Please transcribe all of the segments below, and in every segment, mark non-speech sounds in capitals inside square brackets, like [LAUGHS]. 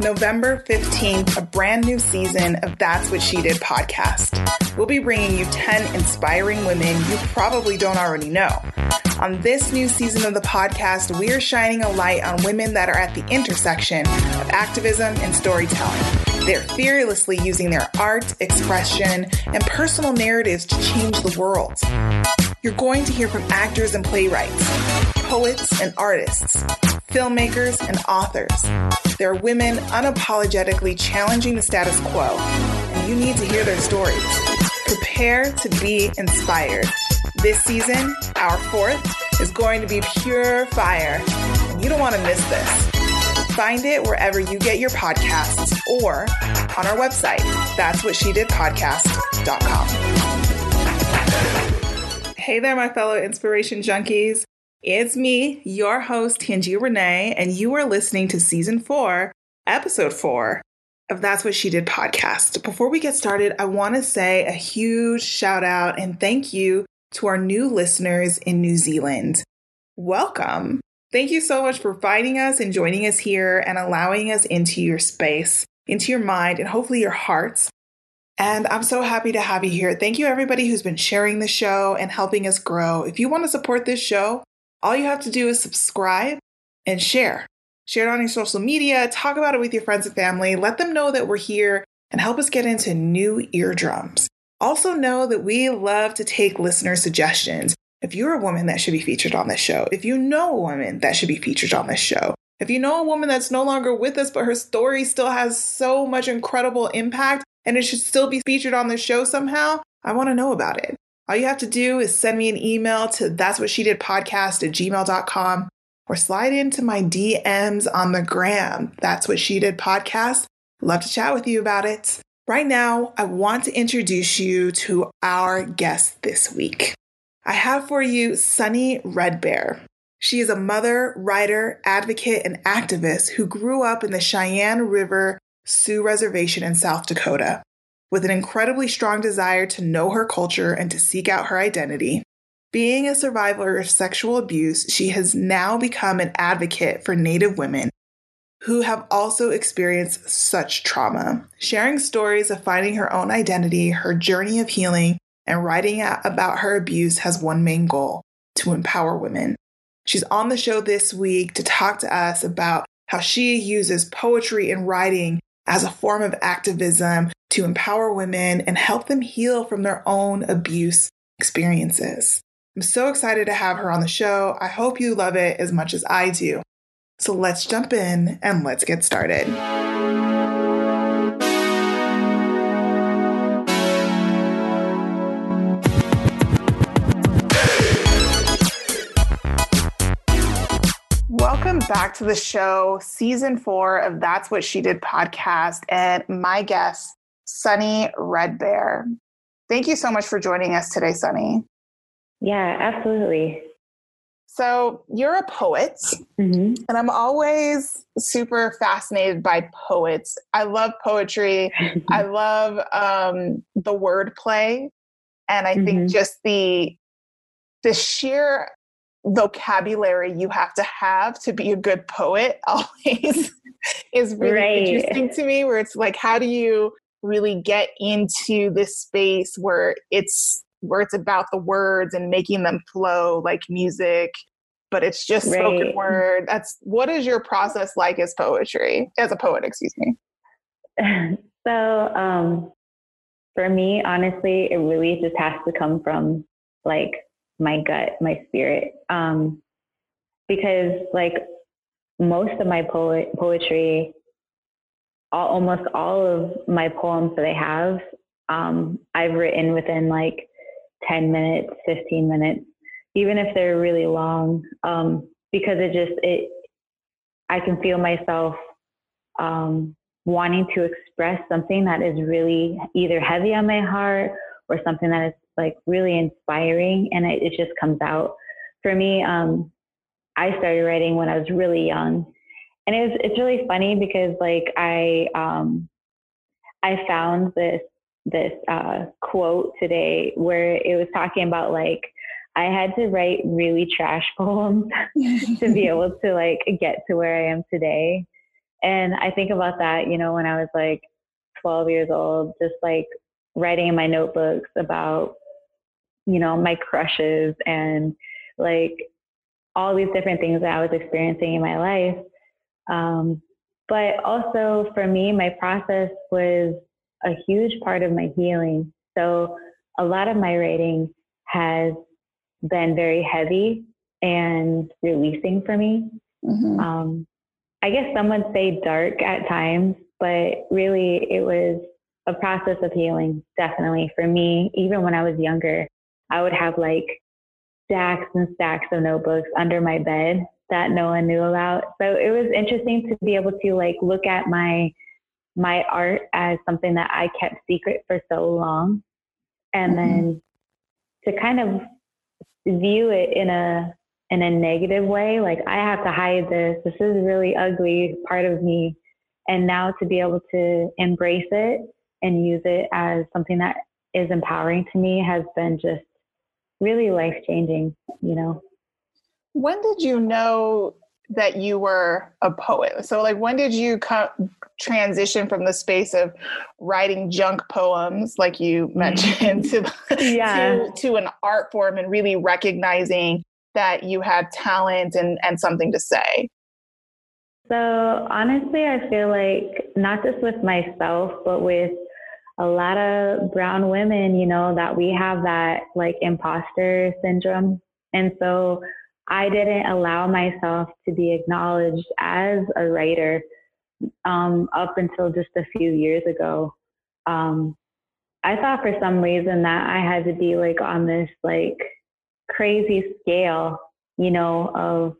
November 15th, a brand new season of That's What She Did podcast. We'll be bringing you 10 inspiring women you probably don't already know. On this new season of the podcast, we are shining a light on women that are at the intersection of activism and storytelling. They're fearlessly using their art, expression, and personal narratives to change the world. You're going to hear from actors and playwrights, poets and artists, filmmakers and authors. They're women unapologetically challenging the status quo, and you need to hear their stories. Prepare to be inspired. This season, our fourth, is going to be pure fire, and you don't want to miss this. Find it wherever you get your podcasts or on our website, that's what she did podcast.com. Hey there, my fellow inspiration junkies. It's me, your host, Tangia Renee, and you are listening to season four, episode four of That's What She Did podcast. Before we get started, I want to say a huge shout out and thank you to our new listeners in New Zealand. Welcome. Thank you so much for finding us and joining us here and allowing us into your space, into your mind, and hopefully your hearts and I'm so happy to have you here. Thank you, everybody who's been sharing the show and helping us grow. If you want to support this show, all you have to do is subscribe and share. Share it on your social media, talk about it with your friends and family, let them know that we're here, and help us get into new eardrums. Also, know that we love to take listener suggestions. If you're a woman that should be featured on this show, if you know a woman that should be featured on this show, if you know a woman that's no longer with us, but her story still has so much incredible impact, and it should still be featured on the show somehow, I want to know about it. All you have to do is send me an email to that's what she did podcast at gmail.com or slide into my DMs on the gram. That's what she did podcast. Love to chat with you about it. Right now, I want to introduce you to our guest this week. I have for you Sunny Red Bear. She is a mother, writer, advocate, and activist who grew up in the Cheyenne River Sioux Reservation in South Dakota. With an incredibly strong desire to know her culture and to seek out her identity, being a survivor of sexual abuse, she has now become an advocate for Native women who have also experienced such trauma, sharing stories of finding her own identity, her journey of healing, and writing about her abuse has one main goal to empower women. She's on the show this week to talk to us about how she uses poetry and writing as a form of activism to empower women and help them heal from their own abuse experiences. I'm so excited to have her on the show. I hope you love it as much as I do. So let's jump in and let's get started. Back to the show, season four of That's What She Did podcast, and my guest, Sunny Red Bear. Thank you so much for joining us today, Sunny. Yeah, absolutely. So, you're a poet, mm-hmm. and I'm always super fascinated by poets. I love poetry, [LAUGHS] I love um, the wordplay, and I mm-hmm. think just the the sheer vocabulary you have to have to be a good poet [LAUGHS] always is really right. interesting to me where it's like how do you really get into this space where it's where it's about the words and making them flow like music but it's just right. spoken word that's what is your process like as poetry as a poet excuse me [LAUGHS] so um for me honestly it really just has to come from like my gut, my spirit. Um, because like most of my poet poetry, all, almost all of my poems that I have, um, I've written within like 10 minutes, 15 minutes, even if they're really long, um, because it just, it, I can feel myself, um, wanting to express something that is really either heavy on my heart or something that is like really inspiring and it, it just comes out. For me, um, I started writing when I was really young. And it was, it's really funny because like I, um, I found this, this, uh, quote today where it was talking about like, I had to write really trash [LAUGHS] poems to be [LAUGHS] able to like get to where I am today. And I think about that, you know, when I was like 12 years old, just like writing in my notebooks about, you know, my crushes and like all these different things that I was experiencing in my life. Um, but also for me, my process was a huge part of my healing. So a lot of my writing has been very heavy and releasing for me. Mm-hmm. Um, I guess some would say dark at times, but really it was a process of healing, definitely for me. Even when I was younger, I would have like stacks and stacks of notebooks under my bed that no one knew about. So it was interesting to be able to like look at my my art as something that I kept secret for so long and mm-hmm. then to kind of view it in a in a negative way like I have to hide this this is really ugly part of me and now to be able to embrace it and use it as something that is empowering to me has been just really life changing, you know. When did you know that you were a poet? So, like, when did you transition from the space of writing junk poems, like you [LAUGHS] mentioned, to, yeah. to, to an art form and really recognizing that you had talent and, and something to say? So, honestly, I feel like not just with myself, but with a lot of brown women, you know, that we have that like imposter syndrome. And so I didn't allow myself to be acknowledged as a writer um, up until just a few years ago. Um, I thought for some reason that I had to be like on this like crazy scale, you know, of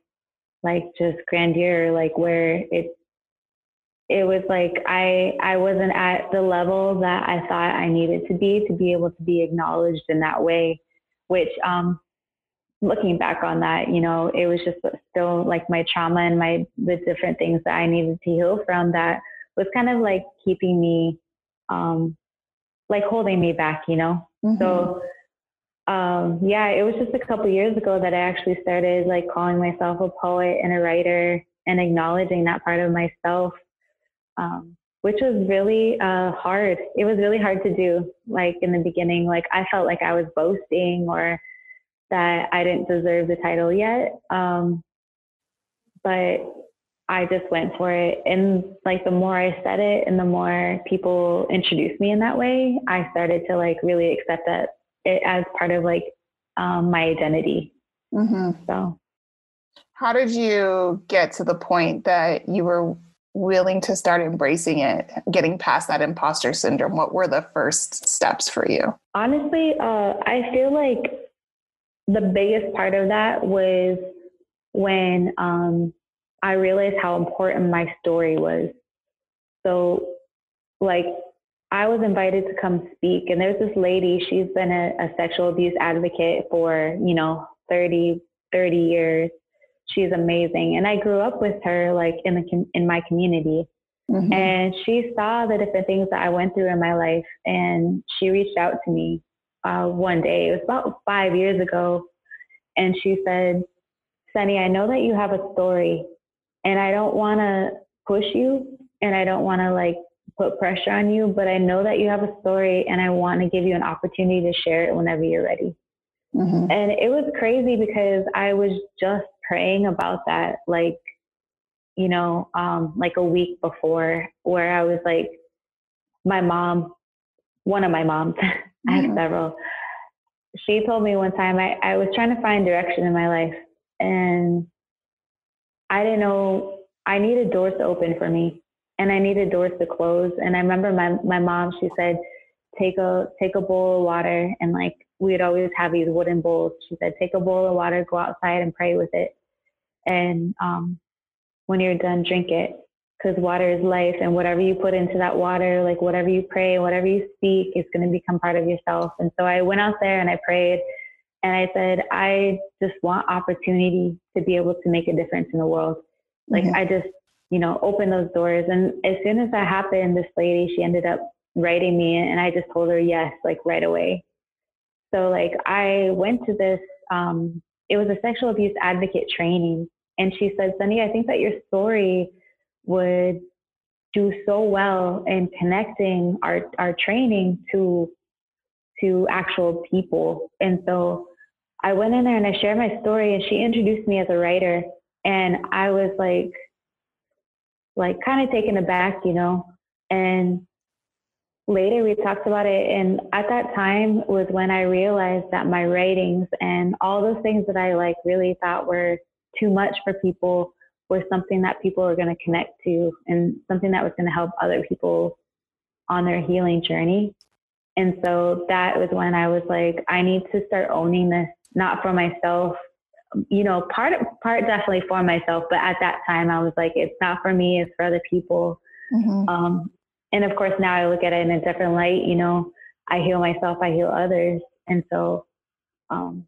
like just grandeur, like where it's it was like I I wasn't at the level that I thought I needed to be to be able to be acknowledged in that way. Which um, looking back on that, you know, it was just still like my trauma and my the different things that I needed to heal from that was kind of like keeping me um, like holding me back, you know. Mm-hmm. So um, yeah, it was just a couple years ago that I actually started like calling myself a poet and a writer and acknowledging that part of myself um, which was really uh, hard. It was really hard to do. Like in the beginning, like I felt like I was boasting or that I didn't deserve the title yet. Um, but I just went for it. And like the more I said it and the more people introduced me in that way, I started to like really accept that it as part of like um, my identity. Mm-hmm. So, how did you get to the point that you were willing to start embracing it, getting past that imposter syndrome? What were the first steps for you? Honestly, uh, I feel like the biggest part of that was when um, I realized how important my story was. So, like, I was invited to come speak, and there's this lady, she's been a, a sexual abuse advocate for, you know, 30, 30 years she's amazing. And I grew up with her like in the in my community. Mm-hmm. And she saw the different things that I went through in my life, and she reached out to me uh, one day. It was about five years ago, and she said, "Sunny, I know that you have a story, and I don't want to push you, and I don't want to like put pressure on you, but I know that you have a story, and I want to give you an opportunity to share it whenever you're ready." Mm-hmm. And it was crazy because I was just praying about that, like, you know, um, like a week before, where I was like, my mom, one of my moms, [LAUGHS] I have mm-hmm. several. She told me one time I, I was trying to find direction in my life and I didn't know I needed doors to open for me and I needed doors to close. And I remember my, my mom, she said, take a, take a bowl of water and like, we'd always have these wooden bowls. She said, take a bowl of water, go outside and pray with it and um, when you're done, drink it because water is life, and whatever you put into that water, like whatever you pray, whatever you speak, is going to become part of yourself. And so I went out there and I prayed, and I said, I just want opportunity to be able to make a difference in the world. Like mm-hmm. I just, you know, open those doors. And as soon as that happened, this lady, she ended up writing me, and I just told her yes, like right away. So like I went to this um, it was a sexual abuse advocate training. And she said, Sunny, I think that your story would do so well in connecting our, our training to to actual people. And so I went in there and I shared my story and she introduced me as a writer and I was like like kind of taken aback, you know. And later we talked about it and at that time was when I realized that my writings and all those things that I like really thought were too much for people were something that people were going to connect to and something that was going to help other people on their healing journey. And so that was when I was like, I need to start owning this, not for myself, you know, part part definitely for myself, but at that time I was like, it's not for me, it's for other people. Mm-hmm. Um, and of course now I look at it in a different light. You know, I heal myself, I heal others, and so um,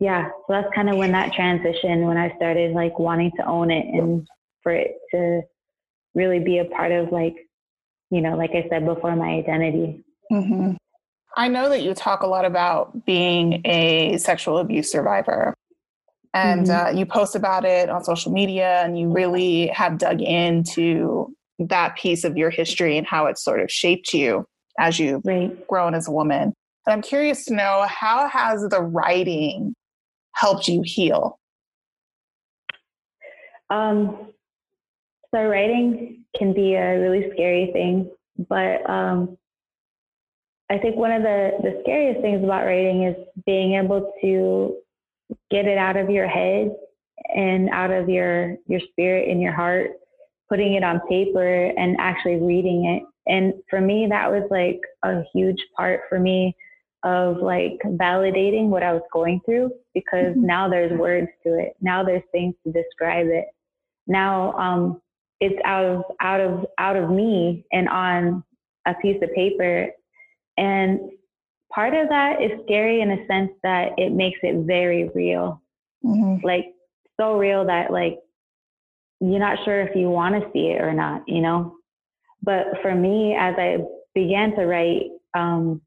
yeah, so that's kind of when that transition, when I started like wanting to own it and for it to really be a part of like, you know, like I said before, my identity. Mm-hmm. I know that you talk a lot about being a sexual abuse survivor. And mm-hmm. uh, you post about it on social media, and you really have dug into that piece of your history and how it sort of shaped you as you've right. grown as a woman. And I'm curious to know how has the writing helped you heal? Um, so writing can be a really scary thing, but um, I think one of the, the scariest things about writing is being able to get it out of your head and out of your your spirit and your heart, putting it on paper and actually reading it. And for me, that was like a huge part for me of like validating what I was going through because mm-hmm. now there's words to it. Now there's things to describe it. Now um, it's out of out of out of me and on a piece of paper. And part of that is scary in a sense that it makes it very real. Mm-hmm. Like so real that like you're not sure if you want to see it or not, you know? But for me, as I began to write, um,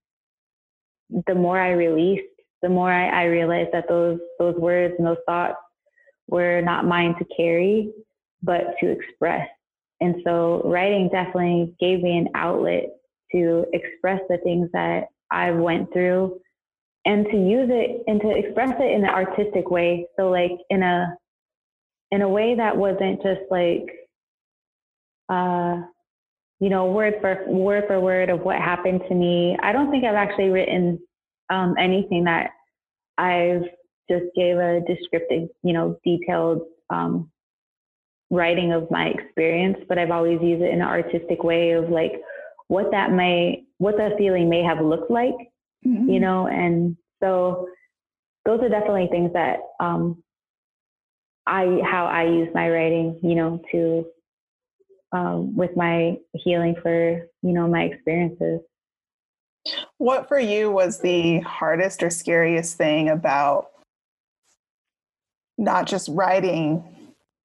the more I released, the more I, I realized that those those words and those thoughts were not mine to carry, but to express. And so writing definitely gave me an outlet to express the things that I went through and to use it and to express it in an artistic way. So like in a in a way that wasn't just like uh you know, word for word for word of what happened to me. I don't think I've actually written um, anything that I've just gave a descriptive, you know, detailed um, writing of my experience, but I've always used it in an artistic way of like what that may, what the feeling may have looked like, mm-hmm. you know, and so those are definitely things that um, I how I use my writing, you know, to um, with my healing for you know my experiences. What for you was the hardest or scariest thing about not just writing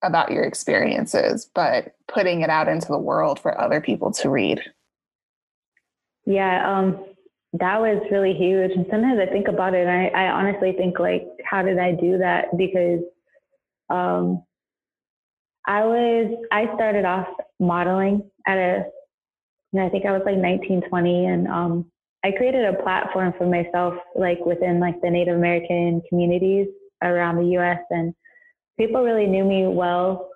about your experiences, but putting it out into the world for other people to read? Yeah, um, that was really huge. And sometimes I think about it, and I, I honestly think like, how did I do that? Because um, I was I started off modeling at a I think I was like 19, 20, and um, I created a platform for myself, like within like the Native American communities around the U.S. and people really knew me well.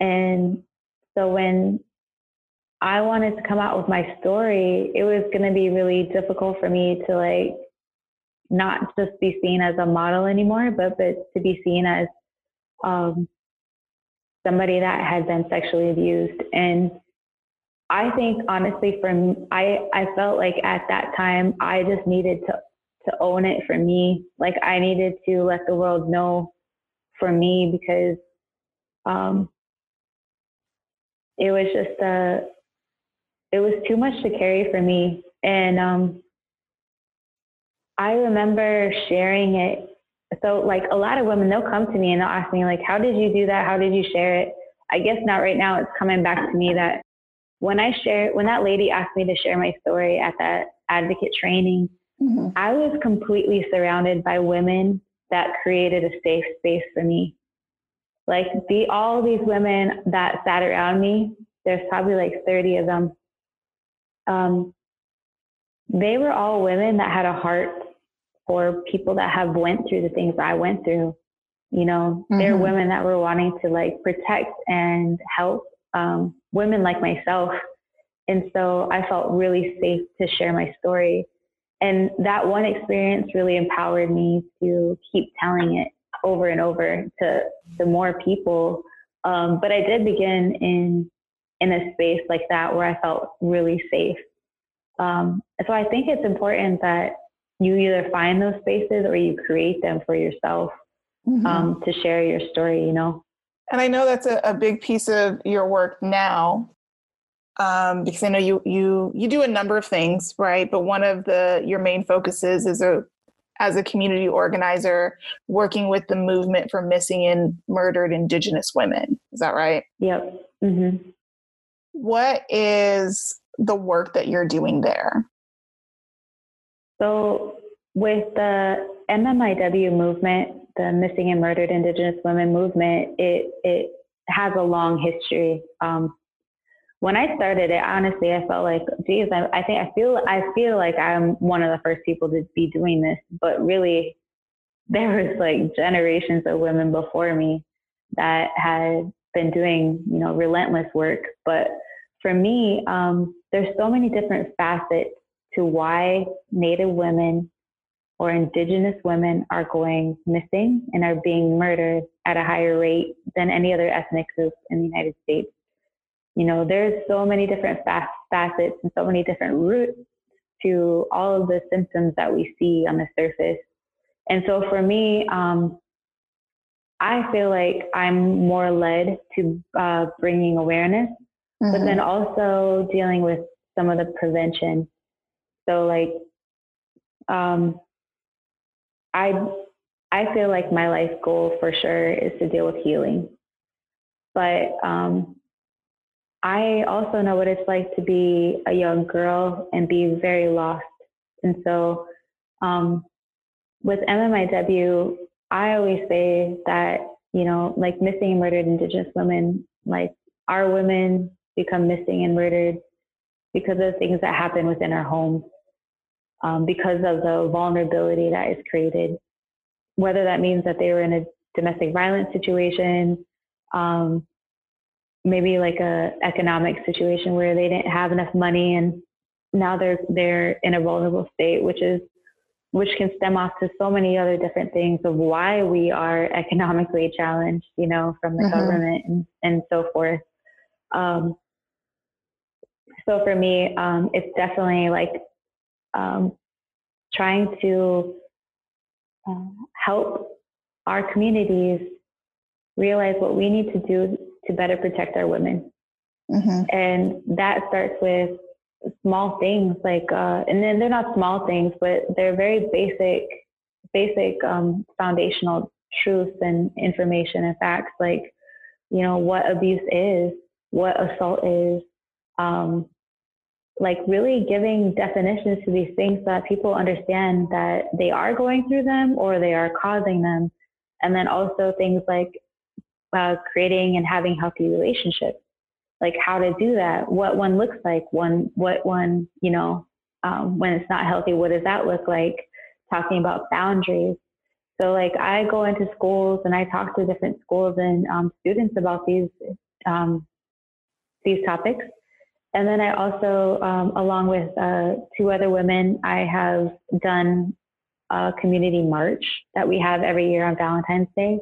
And so when I wanted to come out with my story, it was going to be really difficult for me to like not just be seen as a model anymore, but but to be seen as um, somebody that had been sexually abused. And I think honestly, from I I felt like at that time I just needed to to own it for me. Like I needed to let the world know for me because um, it was just a uh, it was too much to carry for me, and um, I remember sharing it so like a lot of women they'll come to me and they'll ask me like how did you do that how did you share it i guess not right now it's coming back to me that when i share when that lady asked me to share my story at that advocate training mm-hmm. i was completely surrounded by women that created a safe space for me like the all these women that sat around me There's probably like 30 of them. Um, they were all women that had a heart for people that have went through the things I went through. You know, mm-hmm. they're women that were wanting to like protect and help um, women like myself. And so I felt really safe to share my story. And that one experience really empowered me to keep telling it over and over to, to more people. Um, but I did begin in in a space like that where I felt really safe. Um, so I think it's important that you either find those spaces or you create them for yourself mm-hmm. um, to share your story, you know? And I know that's a, a big piece of your work now. Um, because I know you you you do a number of things, right? But one of the your main focuses is a as a community organizer working with the movement for missing and murdered Indigenous women. Is that right? Yep. Mm-hmm. What is the work that you're doing there? So, with the MMIW movement, the Missing and Murdered Indigenous Women movement, it it has a long history. Um, when I started it, honestly, I felt like, geez, I, I think I feel I feel like I'm one of the first people to be doing this, but really, there was like generations of women before me that had been doing, you know, relentless work. But for me, um, there's so many different facets to why Native women or Indigenous women are going missing and are being murdered at a higher rate than any other ethnic group in the United States. You know, there's so many different facets and so many different roots to all of the symptoms that we see on the surface. And so for me, um, I feel like I'm more led to uh, bringing awareness, mm-hmm. but then also dealing with some of the prevention. So, like, um, I I feel like my life goal for sure is to deal with healing, but um, I also know what it's like to be a young girl and be very lost. And so, um, with MMIW, I always say that, you know, like missing and murdered Indigenous women, like our women become missing and murdered because of things that happen within our homes, um, because of the vulnerability that is created, whether that means that they were in a domestic violence situation, um, maybe like a economic situation where they didn't have enough money and now they're they're in a vulnerable state, which is which can stem off to so many other different things of why we are economically challenged, you know, from the mm-hmm. government and, and so forth. Um, so for me, um, it's definitely like um, trying to uh, help our communities realize what we need to do to better protect our women. Mm-hmm. And that starts with small things like, uh, and then they're not small things, but they're very basic, basic um, foundational truths and information and facts like, you know, what abuse is, what assault is, um, like really giving definitions to these things that people understand that they are going through them or they are causing them. And then also things like uh, creating and having healthy relationships like how to do that, what one looks like, one, what one, you know, um, when it's not healthy, what does that look like? Talking about boundaries. So like I go into schools and I talk to different schools and um, students about these um, these topics. And then I also, um, along with uh, two other women, I have done a community march that we have every year on Valentine's Day.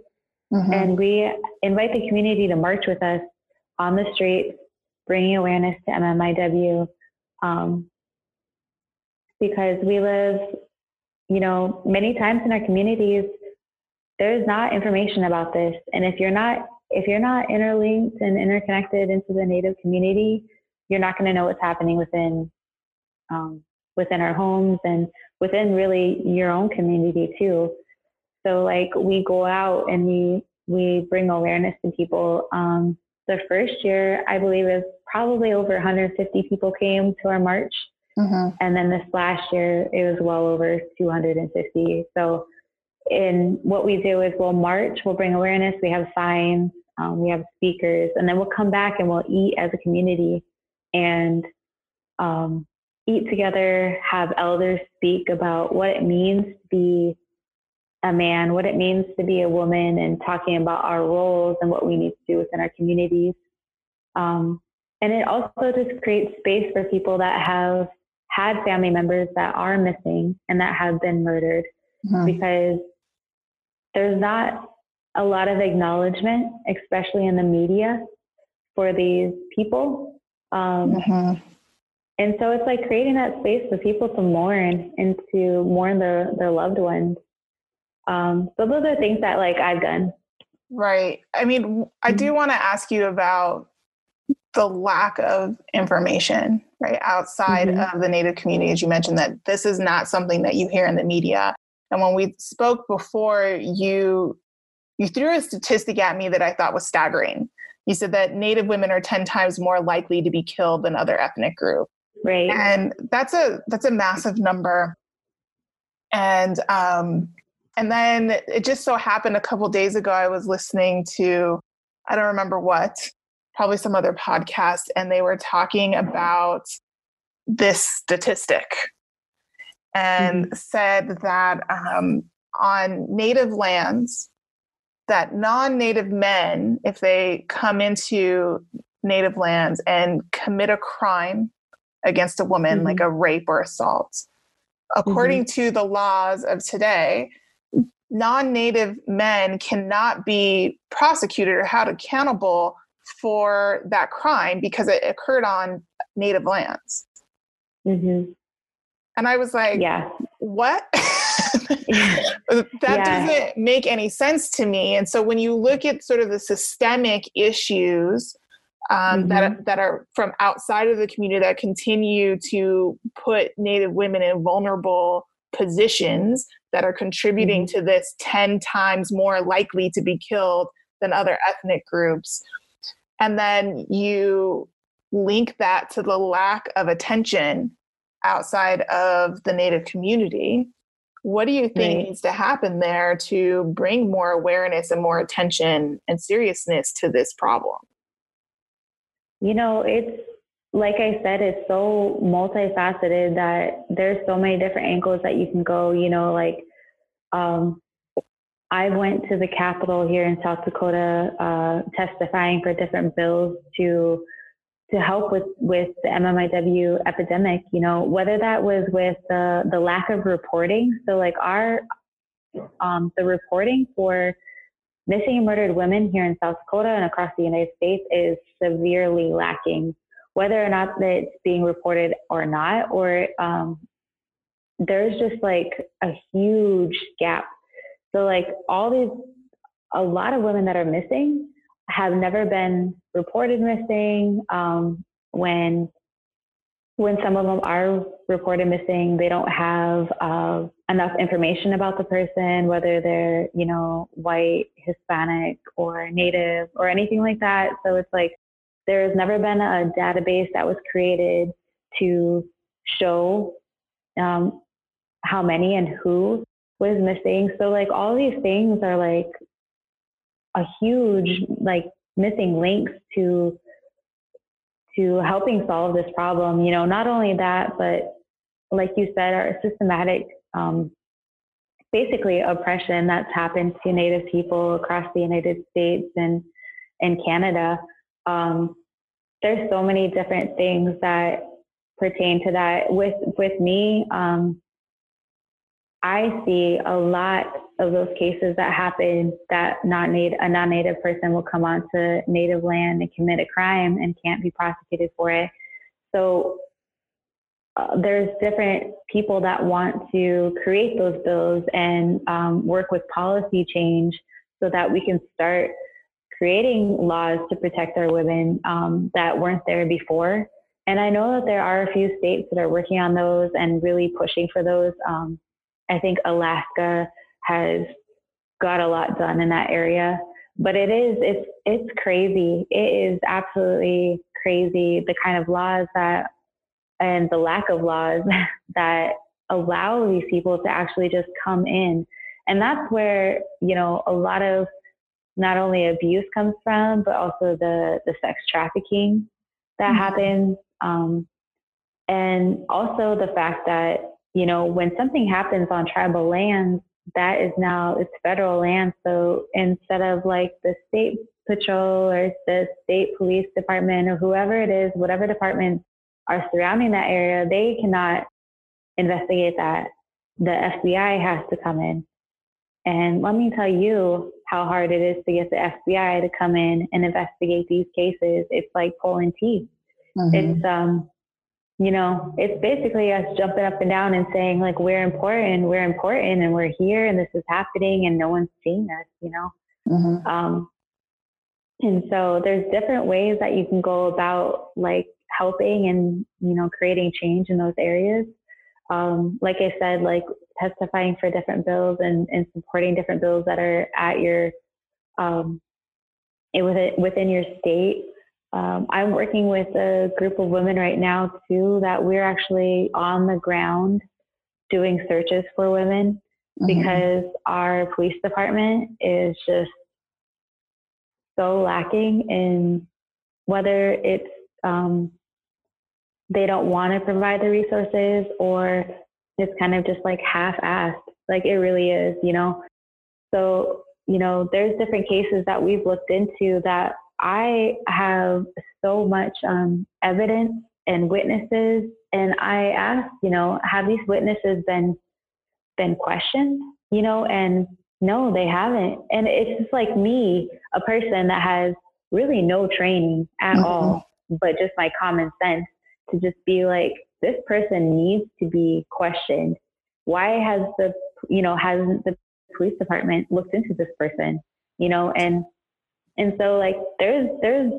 Mm-hmm. And we invite the community to march with us on the streets, bringing awareness to MMIW, um, because we live, you know, many times in our communities, there's not information about this, and if you're not if you're not interlinked and interconnected into the Native community, you're not going to know what's happening within um, within our homes and within really your own community too. So like we go out and we we bring awareness to people. Um, the first year, I believe, is probably over 150 people came to our march. Mm-hmm. And then this last year, it was well over 250. So, in what we do is we'll march, we'll bring awareness, we have signs, Um, we have speakers, and then we'll come back and we'll eat as a community and um, eat together, have elders speak about what it means to be a man, what it means to be a woman, and talking about our roles and what we need to do within our communities. Um, and it also just creates space for people that have had family members that are missing and that have been murdered mm-hmm. because there's not a lot of acknowledgement, especially in the media, for these people. Um, mm-hmm. And so it's like creating that space for people to mourn and to mourn their, their loved ones. Um, so those are things that like I've done. Right. I mean, I do mm-hmm. want to ask you about the lack of information, right, outside mm-hmm. of the Native community. As you mentioned, that this is not something that you hear in the media. And when we spoke before, you you threw a statistic at me that I thought was staggering. You said that Native women are 10 times more likely to be killed than other ethnic groups. Right. And that's a that's a massive number. And um and then it just so happened a couple days ago I was listening to I don't remember what, probably some other podcast and they were talking about this statistic and mm-hmm. said that um, on native lands that non-native men if they come into native lands and commit a crime against a woman mm-hmm. like a rape or assault according mm-hmm. to the laws of today non-native men cannot be prosecuted or held accountable for that crime because it occurred on native lands mm-hmm. and i was like yeah what [LAUGHS] [LAUGHS] that yeah. doesn't make any sense to me. And so when you look at sort of the systemic issues um, mm-hmm. that that are from outside of the community that continue to put Native women in vulnerable positions that are contributing mm-hmm. to this 10 times more likely to be killed than other ethnic groups. And then you link that to the lack of attention outside of the Native community. What do you think right. needs to happen there to bring more awareness and more attention and seriousness to this problem? You know, it's like I said, it's so multifaceted that there's so many different angles that you can go. You know, like um, I went to the Capitol here in South Dakota uh, testifying for different bills to to help with with the MMIW epidemic. You know, whether that was with the the lack of reporting. So like our um, the reporting for missing and murdered women here in South Dakota and across the United States is severely lacking. Whether or not it's being reported or not, or um, there's just like a huge gap. So like all these, a lot of women that are missing have never been reported missing. Um, when when some of them are reported missing, they don't have uh, enough information about the person, whether they're you know white, Hispanic, or Native, or anything like that. So it's like there's never been a database that was created to show um, how many and who was missing. So like all these things are like a huge like missing links to to helping solve this problem. You know, not only that, but like you said, our systematic um, basically oppression that's happened to Native people across the United States and and Canada. Um, there's so many different things that pertain to that. With with me, um, I see a lot of those cases that happen that not native, a non-native person will come onto native land and commit a crime and can't be prosecuted for it. So uh, there's different people that want to create those bills and um, work with policy change so that we can start creating laws to protect our women um, that weren't there before. And I know that there are a few states that are working on those and really pushing for those. Um, I think Alaska has got a lot done in that area. But it is, it's, it's crazy. It is absolutely crazy the kind of laws that, and the lack of laws [LAUGHS] that allow these people to actually just come in. And that's where, you know, a lot of not only abuse comes from, but also the, the sex trafficking that mm-hmm. happens. Um, and also the fact that, you know, when something happens on tribal lands, that is now, it's federal land. So instead of like the state patrol or the state police department or whoever it is, whatever departments are surrounding that area, they cannot investigate that. The FBI has to come in. And let me tell you how hard it is to get the FBI to come in and investigate these cases. It's like pulling teeth. Mm-hmm. It's um, you know, it's basically us jumping up and down and saying like we're important, we're important, and we're here, and this is happening, and no one's seeing us. You know. Mm-hmm. Um, and so there's different ways that you can go about like helping and you know creating change in those areas. Um, like I said, like testifying for different bills and, and supporting different bills that are at your um, within within your state. Um, I'm working with a group of women right now too that we're actually on the ground doing searches for women mm-hmm. because our police department is just so lacking in whether it's um, they don't want to provide the resources or it's kind of just like half-assed like it really is you know so you know there's different cases that we've looked into that i have so much um, evidence and witnesses and i ask you know have these witnesses been been questioned you know and no they haven't and it's just like me a person that has really no training at mm-hmm. all but just my common sense to just be like this person needs to be questioned. Why has the, you know, hasn't the police department looked into this person? You know, and, and so like there's, there's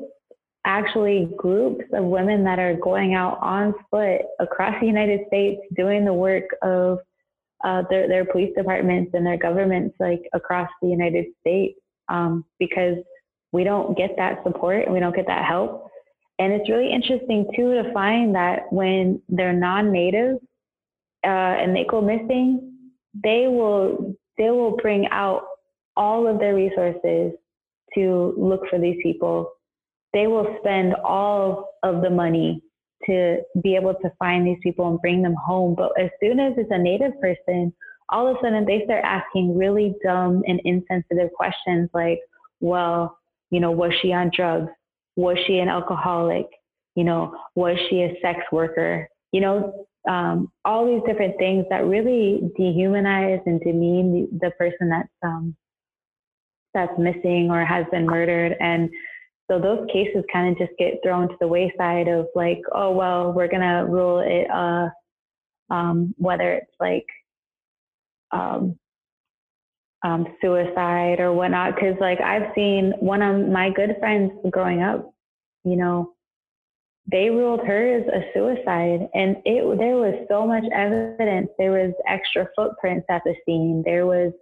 actually groups of women that are going out on foot across the United States doing the work of uh, their, their police departments and their governments like across the United States um, because we don't get that support and we don't get that help. And it's really interesting too to find that when they're non-native uh, and they go missing, they will they will bring out all of their resources to look for these people. They will spend all of the money to be able to find these people and bring them home. But as soon as it's a native person, all of a sudden they start asking really dumb and insensitive questions like, well, you know, was she on drugs? Was she an alcoholic? You know, was she a sex worker? You know, um, all these different things that really dehumanize and demean the, the person that's um, that's missing or has been murdered. And so those cases kind of just get thrown to the wayside of like, oh well, we're gonna rule it uh, um, whether it's like um, um, suicide or whatnot. Cause like I've seen one of my good friends growing up, you know, they ruled hers a suicide and it, there was so much evidence. There was extra footprints at the scene. There was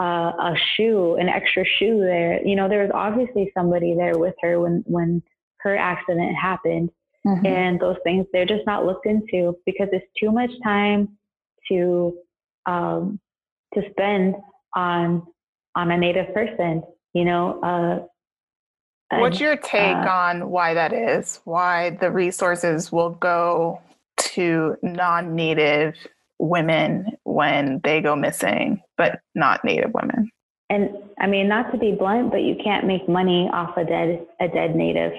uh, a shoe, an extra shoe there. You know, there was obviously somebody there with her when, when her accident happened. Mm-hmm. And those things, they're just not looked into because it's too much time to, um, to spend on on a native person you know uh, what's your take uh, on why that is why the resources will go to non-native women when they go missing but not native women and i mean not to be blunt but you can't make money off a dead a dead native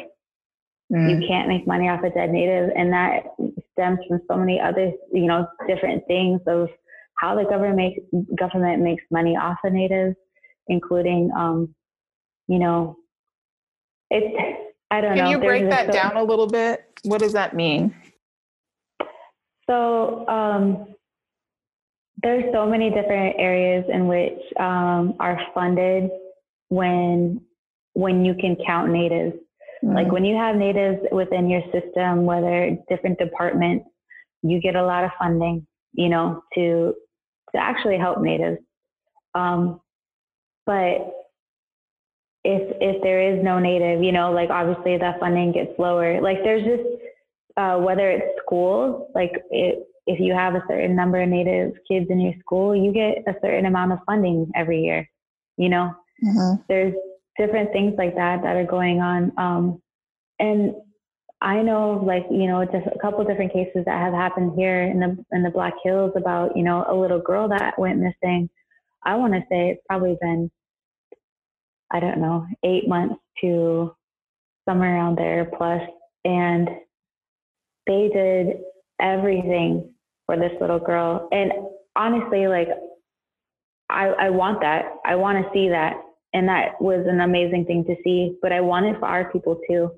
mm. you can't make money off a dead native and that stems from so many other you know different things of how the government makes government makes money off of natives, including, um, you know, it's I don't Can know. Can you break that so, down a little bit? What does that mean? So um, there's so many different areas in which um, are funded when when you can count natives. Mm-hmm. Like when you have natives within your system, whether different departments, you get a lot of funding, you know, to to actually help natives. Um, but if if there is no native, you know, like obviously that funding gets lower. Like there's just uh, whether it's schools, like it, if you have a certain number of native kids in your school, you get a certain amount of funding every year. You know, mm-hmm. there's different things like that that are going on. Um, and I know, like you know, just a couple different cases that have happened here in the in the Black Hills about you know a little girl that went missing. I want to say it's probably been, I don't know, eight months to somewhere around there plus, and they did everything for this little girl. And honestly, like I, I want that. I want to see that. And that was an amazing thing to see. But I want it for our people too,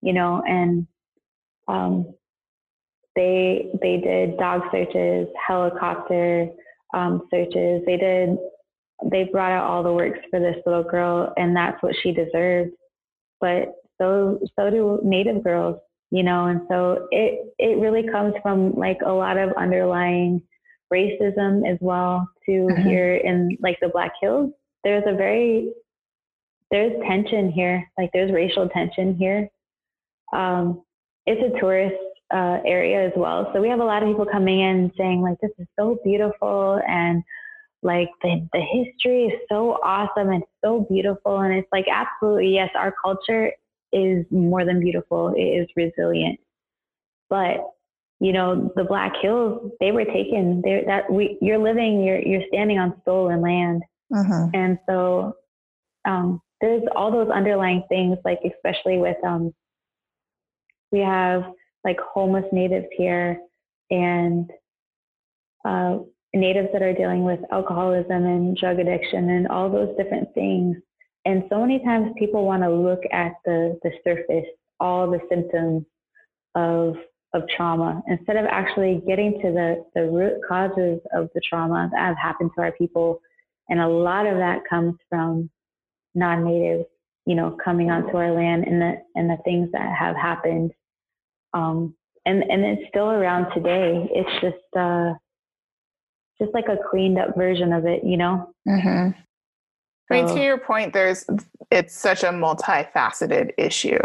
you know, and um, they they did dog searches, helicopter um, searches. They did they brought out all the works for this little girl and that's what she deserved. But so so do native girls, you know, and so it it really comes from like a lot of underlying racism as well to mm-hmm. here in like the Black Hills. There's a very there's tension here, like there's racial tension here. Um, it's a tourist uh, area as well, so we have a lot of people coming in saying like this is so beautiful and like the the history is so awesome and so beautiful, and it's like absolutely yes, our culture is more than beautiful. It is resilient, but you know, the Black Hills, they were taken. They that we you're living, you're you're standing on stolen land, mm-hmm. and so um, there's all those underlying things, like especially with um, we have like homeless natives here and uh, natives that are dealing with alcoholism and drug addiction and all those different things. And so many times people want to look at the the surface, all the symptoms of of trauma instead of actually getting to the, the root causes of the trauma that have happened to our people. And a lot of that comes from non-natives, you know, coming onto our land and the, and the things that have happened. Um, and, and it's still around today. It's just, uh, just like a cleaned up version of it, you know? Mm-hmm. I mean, to your point, there's, it's such a multifaceted issue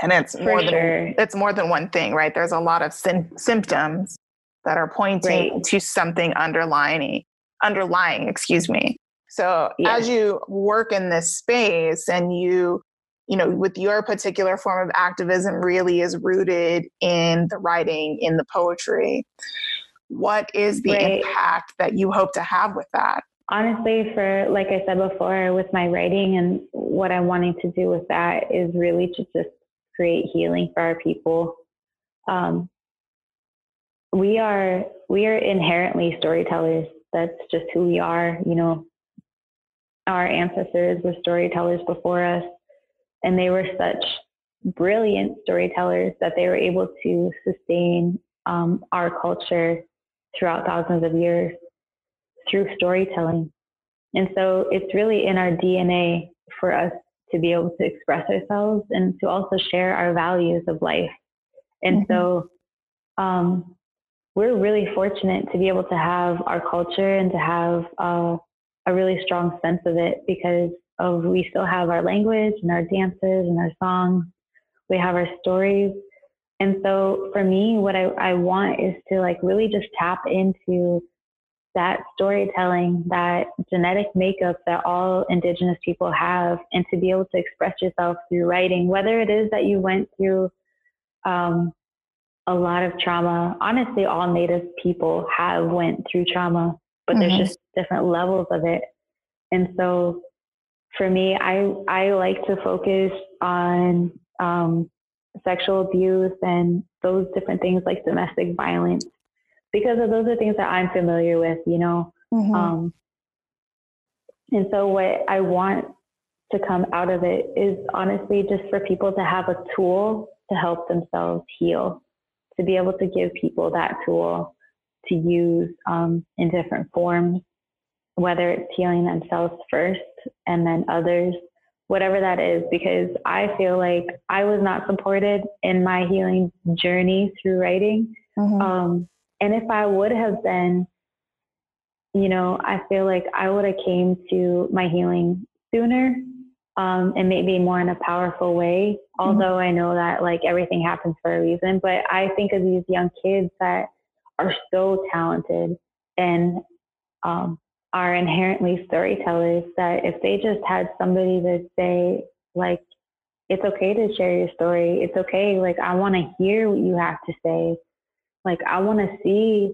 and it's For more sure. than it's more than one thing right there's a lot of symptoms that are pointing right. to something underlying underlying excuse me so yeah. as you work in this space and you you know with your particular form of activism really is rooted in the writing in the poetry what is the right. impact that you hope to have with that honestly for like i said before with my writing and what i'm wanting to do with that is really to just create healing for our people. Um, we are we are inherently storytellers. That's just who we are. You know, our ancestors were storytellers before us, and they were such brilliant storytellers that they were able to sustain um, our culture throughout thousands of years through storytelling. And so it's really in our DNA for us to be able to express ourselves and to also share our values of life. And mm-hmm. so um, we're really fortunate to be able to have our culture and to have uh, a really strong sense of it because of we still have our language and our dances and our songs. We have our stories. And so for me, what I, I want is to like really just tap into that storytelling, that genetic makeup that all Indigenous people have, and to be able to express yourself through writing, whether it is that you went through um, a lot of trauma. Honestly, all Native people have went through trauma, but mm-hmm. there's just different levels of it. And so, for me, I I like to focus on um, sexual abuse and those different things like domestic violence because those are things that I'm familiar with, you know. Mm-hmm. Um, and so, what I want to come out of it is honestly just for people to have a tool to help themselves heal, to be able to give people that tool to use um, in different forms, whether it's healing themselves first and then others, whatever that is, because I feel like I was not supported in my healing journey through writing. Mm-hmm. Um, and if I would have been, you know, I feel like I would have came to my healing sooner um, and maybe more in a powerful way. Mm-hmm. Although I know that like everything happens for a reason, but I think of these young kids that are so talented and um, are inherently storytellers that if they just had somebody to say, like, it's okay to share your story. It's okay. Like, I want to hear what you have to say. Like, I want to see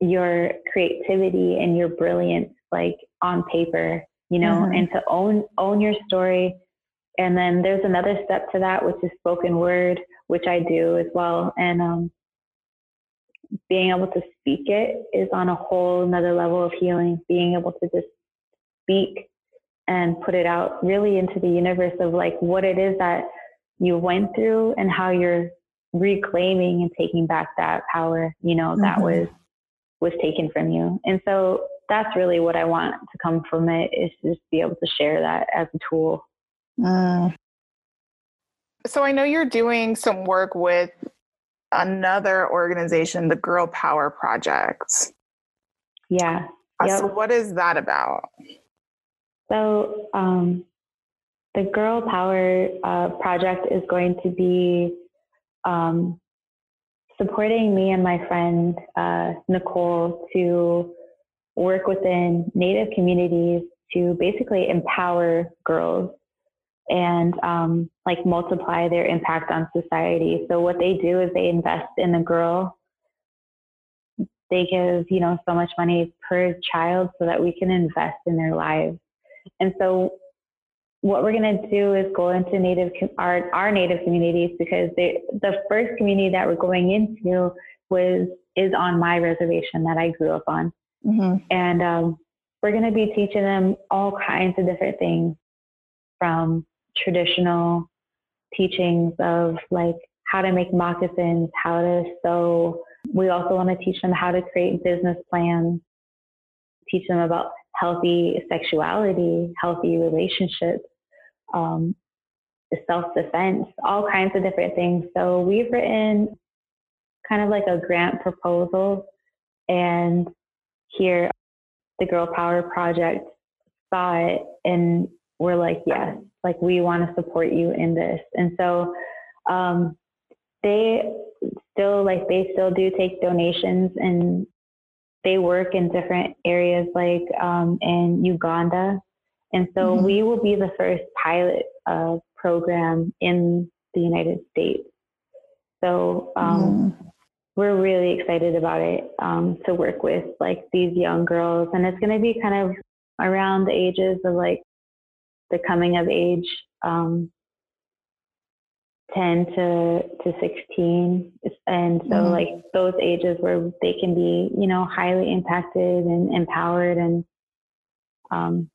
your creativity and your brilliance, like, on paper, you know, mm-hmm. and to own, own your story. And then there's another step to that, which is spoken word, which I do as well. And, um, being able to speak it is on a whole another level of healing. Being able to just speak and put it out really into the universe of like what it is that you went through and how you're reclaiming and taking back that power, you know, mm-hmm. that was was taken from you. And so that's really what I want to come from it is just be able to share that as a tool. Mm. So I know you're doing some work with another organization, the Girl Power Project. Yeah. Uh, yep. So, what is that about? So, um, the Girl Power uh, Project is going to be um, supporting me and my friend uh, Nicole to work within Native communities to basically empower girls and um, like multiply their impact on society. So what they do is they invest in the girl. They give you know so much money per child so that we can invest in their lives. And so what we're going to do is go into native our our native communities because they, the first community that we're going into was is on my reservation that I grew up on, mm-hmm. and um, we're going to be teaching them all kinds of different things from traditional teachings of like how to make moccasins, how to sew. We also want to teach them how to create business plans, teach them about healthy sexuality, healthy relationships, um, self defense, all kinds of different things. So we've written kind of like a grant proposal, and here the Girl Power Project saw it and we're like, yes, like we want to support you in this. And so um, they still like they still do take donations and they work in different areas like um, in Uganda. And so mm-hmm. we will be the first pilot uh, program in the United States. So um, mm. we're really excited about it um, to work with like these young girls, and it's going to be kind of around the ages of like the coming of age um, 10 to, to 16 and so mm-hmm. like those ages where they can be you know highly impacted and empowered and um,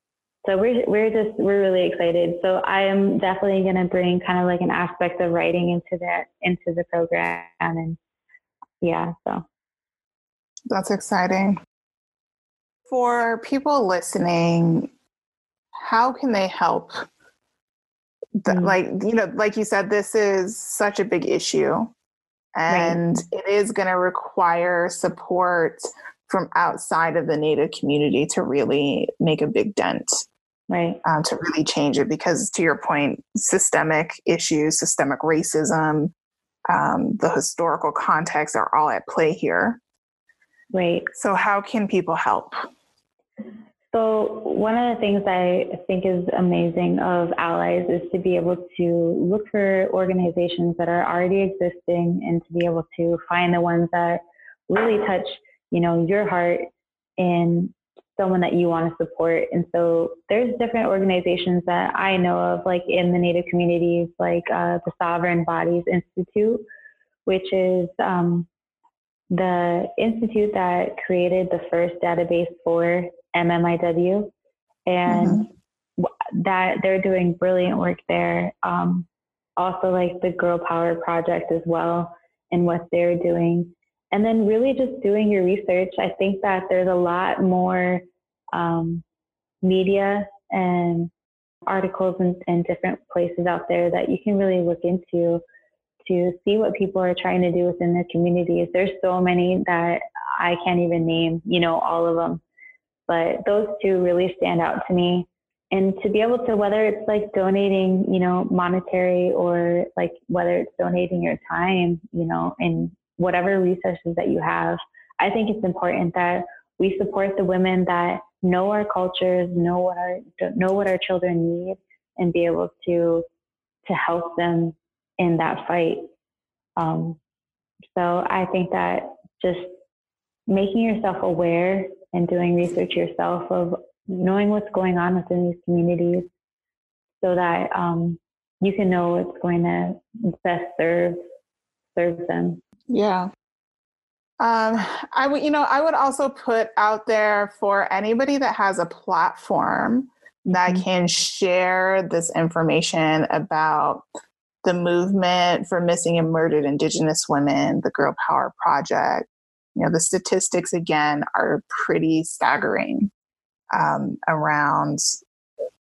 so we're we're just we're really excited. So i am definitely going to bring kind of like an aspect of writing into that into the program and yeah so. That's exciting. For people listening how can they help? The, mm. like you know like you said this is such a big issue and right. it is going to require support from outside of the native community to really make a big dent right. um, to really change it because to your point systemic issues systemic racism um, the historical context are all at play here. Right. So how can people help? So one of the things I think is amazing of allies is to be able to look for organizations that are already existing and to be able to find the ones that really touch, you know, your heart and someone that you want to support. And so there's different organizations that I know of, like in the Native communities, like uh, the Sovereign Bodies Institute, which is um, the institute that created the first database for MMIW, and mm-hmm. that they're doing brilliant work there. Um, also, like the Girl Power Project as well, and what they're doing. And then, really, just doing your research. I think that there's a lot more um, media and articles in different places out there that you can really look into to see what people are trying to do within their communities. There's so many that I can't even name, you know, all of them. But those two really stand out to me. And to be able to, whether it's like donating, you know, monetary or like whether it's donating your time, you know, and whatever resources that you have, I think it's important that we support the women that know our cultures, know what our know what our children need, and be able to to help them in that fight. Um, so I think that just making yourself aware and doing research yourself of knowing what's going on within these communities so that um, you can know what's going to best serve serve them. Yeah. Um, I would, you know, I would also put out there for anybody that has a platform that mm-hmm. can share this information about the movement for missing and murdered Indigenous women, the Girl Power Project. You know, the statistics again are pretty staggering um, around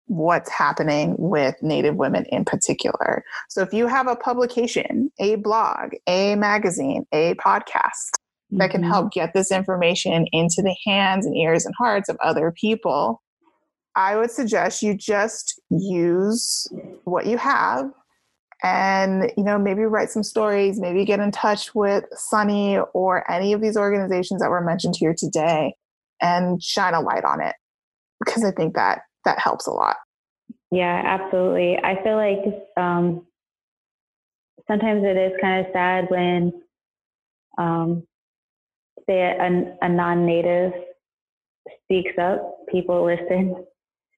what's happening with Native women in particular. So if you have a publication, a blog, a magazine, a podcast mm-hmm. that can help mm-hmm. get this information into the hands and ears and hearts of other people, I would suggest you just use what you have and you know maybe write some stories maybe get in touch with sunny or any of these organizations that were mentioned here today and shine a light on it because i think that that helps a lot yeah absolutely i feel like um, sometimes it is kind of sad when um, say a, a non-native speaks up people [LAUGHS] listen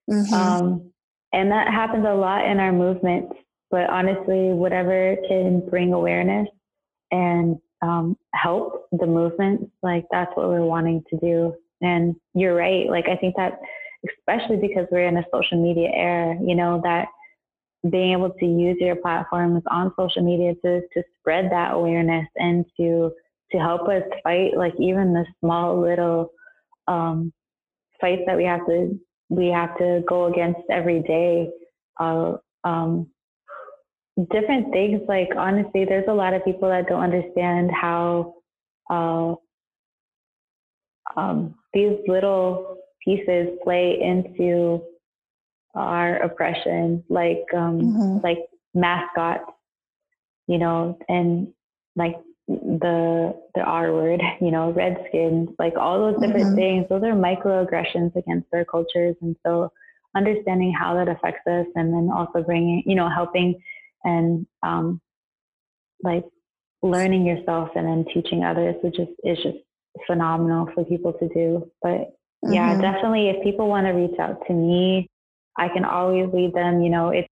mm-hmm. um, and that happens a lot in our movements but honestly, whatever can bring awareness and um, help the movement, like that's what we're wanting to do. And you're right. Like, I think that, especially because we're in a social media era, you know, that being able to use your platforms on social media to, to spread that awareness and to, to help us fight, like even the small little um, fights that we have to, we have to go against every day. Uh, um, different things. Like honestly, there's a lot of people that don't understand how uh, um, these little pieces play into our oppression, like um, mm-hmm. like mascots, you know, and like the the R word, [LAUGHS] you know, redskins, like all those different mm-hmm. things. Those are microaggressions against our cultures, and so understanding how that affects us, and then also bringing, you know, helping and um, like learning yourself and then teaching others, which is is just phenomenal for people to do. But yeah, mm-hmm. definitely, if people want to reach out to me, I can always lead them. You know, it's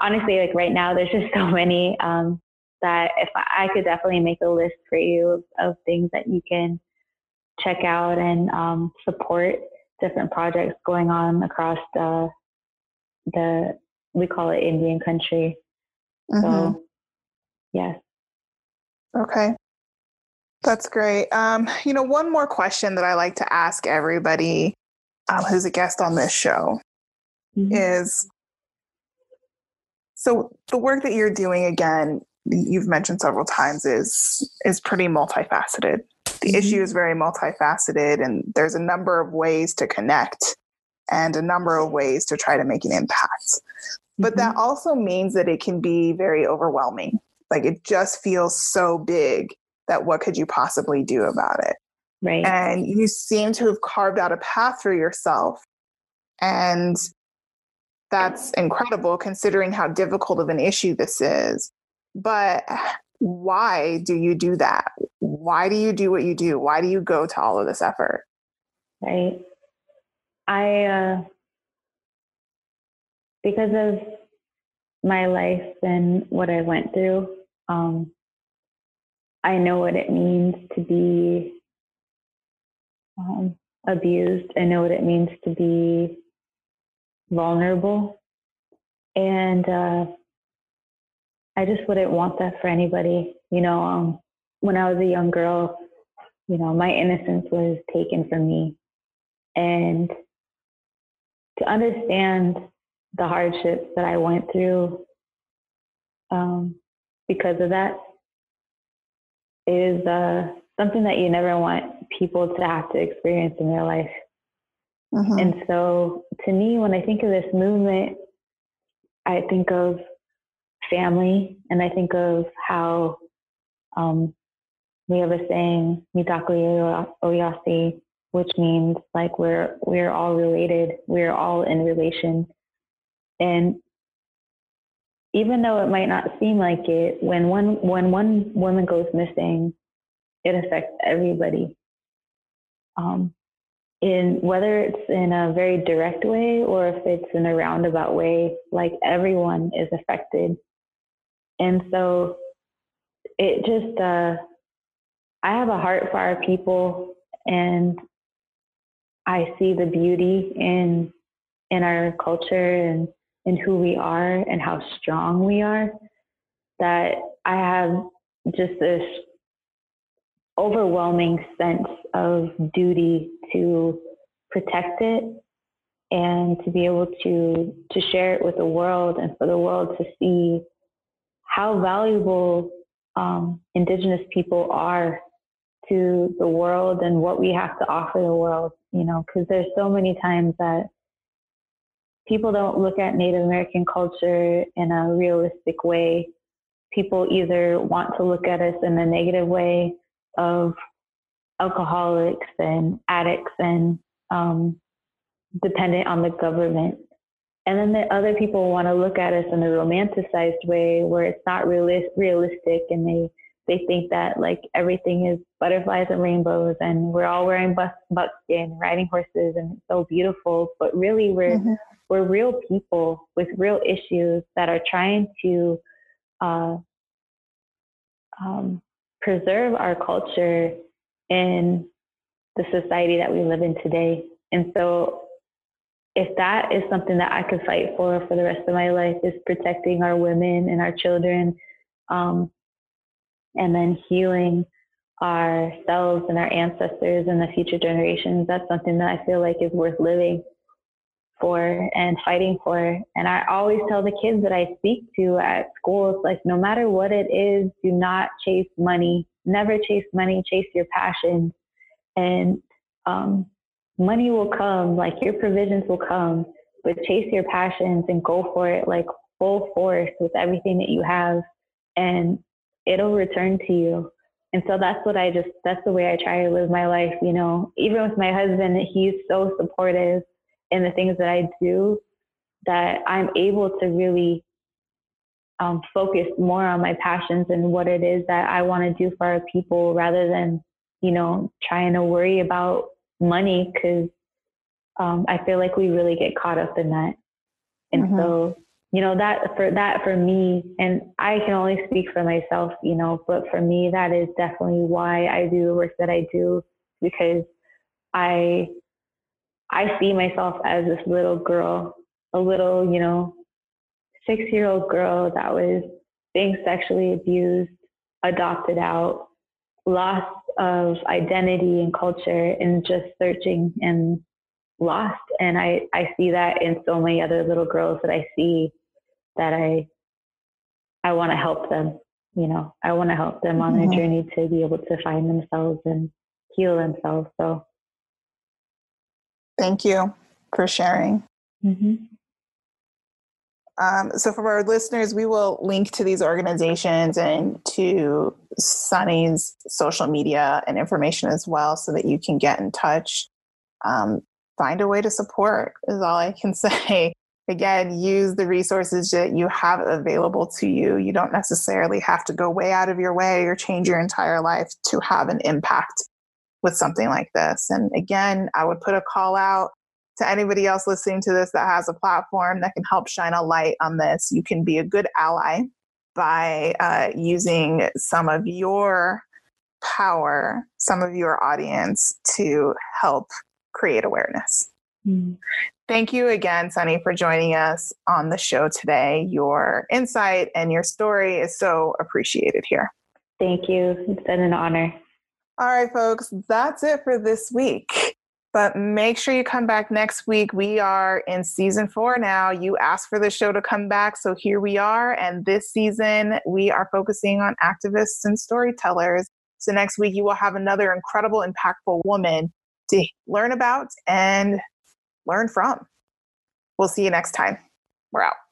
honestly like right now, there's just [LAUGHS] so many um, that if I, I, could definitely make a list for you of, of things that you can check out and um, support different projects going on across the the we call it Indian country. Mm-hmm. So, yes. Okay. That's great. Um, you know, one more question that I like to ask everybody um, who's a guest on this show mm-hmm. is so the work that you're doing again you've mentioned several times is is pretty multifaceted the mm-hmm. issue is very multifaceted and there's a number of ways to connect and a number of ways to try to make an impact but mm-hmm. that also means that it can be very overwhelming. Like it just feels so big that what could you possibly do about it? Right. And you seem to have carved out a path for yourself. And that's incredible considering how difficult of an issue this is. But why do you do that? Why do you do what you do? Why do you go to all of this effort? Right. I uh, because of my life and what I went through, um, I know what it means to be um, abused. I know what it means to be vulnerable. And uh, I just wouldn't want that for anybody. You know, um, when I was a young girl, you know, my innocence was taken from me. And to understand the hardships that I went through um, because of that is uh, something that you never want people to have to experience in their life. Mm-hmm. And so, to me, when I think of this movement, I think of family and I think of how um, we have a saying, Oyasin, which means like we're we're all related, we're all in relation. And even though it might not seem like it, when one when one woman goes missing, it affects everybody. Um, in whether it's in a very direct way or if it's in a roundabout way, like everyone is affected. And so it just, uh, I have a heart for our people and I see the beauty in, in our culture and in who we are and how strong we are that I have just this overwhelming sense of duty to protect it and to be able to to share it with the world and for the world to see how valuable um, indigenous people are to the world and what we have to offer the world you know because there's so many times that people don't look at native american culture in a realistic way people either want to look at us in a negative way of alcoholics and addicts and um, dependent on the government. And then the other people want to look at us in a romanticized way where it's not realis- realistic and they, they think that like everything is butterflies and rainbows and we're all wearing buckskin, riding horses and it's so beautiful. But really we're, mm-hmm. We're real people with real issues that are trying to uh, um, preserve our culture in the society that we live in today. And so, if that is something that I could fight for for the rest of my life, is protecting our women and our children, um, and then healing ourselves and our ancestors and the future generations, that's something that I feel like is worth living for and fighting for. And I always tell the kids that I speak to at schools, like, no matter what it is, do not chase money. Never chase money, chase your passions. And um, money will come, like your provisions will come, but chase your passions and go for it like full force with everything that you have, and it'll return to you. And so that's what I just, that's the way I try to live my life. You know, even with my husband, he's so supportive in the things that I do that I'm able to really um, focus more on my passions and what it is that I want to do for our people rather than, you know, trying to worry about money because um, I feel like we really get caught up in that. And mm-hmm. so, you know, that for that for me, and I can only speak for myself, you know, but for me, that is definitely why I do the work that I do because I I see myself as this little girl, a little, you know, six year old girl that was being sexually abused, adopted out, lost of identity and culture, and just searching and lost. And I, I see that in so many other little girls that I see that I I want to help them. You know, I want to help them on their mm-hmm. journey to be able to find themselves and heal themselves. So Thank you for sharing. Mm-hmm. Um, so, for our listeners, we will link to these organizations and to Sunny's social media and information as well so that you can get in touch. Um, find a way to support, is all I can [LAUGHS] say. Again, use the resources that you have available to you. You don't necessarily have to go way out of your way or change your entire life to have an impact with something like this. And again, I would put a call out to anybody else listening to this that has a platform that can help shine a light on this. You can be a good ally by uh, using some of your power, some of your audience to help create awareness. Mm. Thank you again, Sunny, for joining us on the show today. Your insight and your story is so appreciated here. Thank you. It's been an honor. All right, folks, that's it for this week. But make sure you come back next week. We are in season four now. You asked for the show to come back, so here we are. And this season, we are focusing on activists and storytellers. So next week, you will have another incredible, impactful woman to learn about and learn from. We'll see you next time. We're out.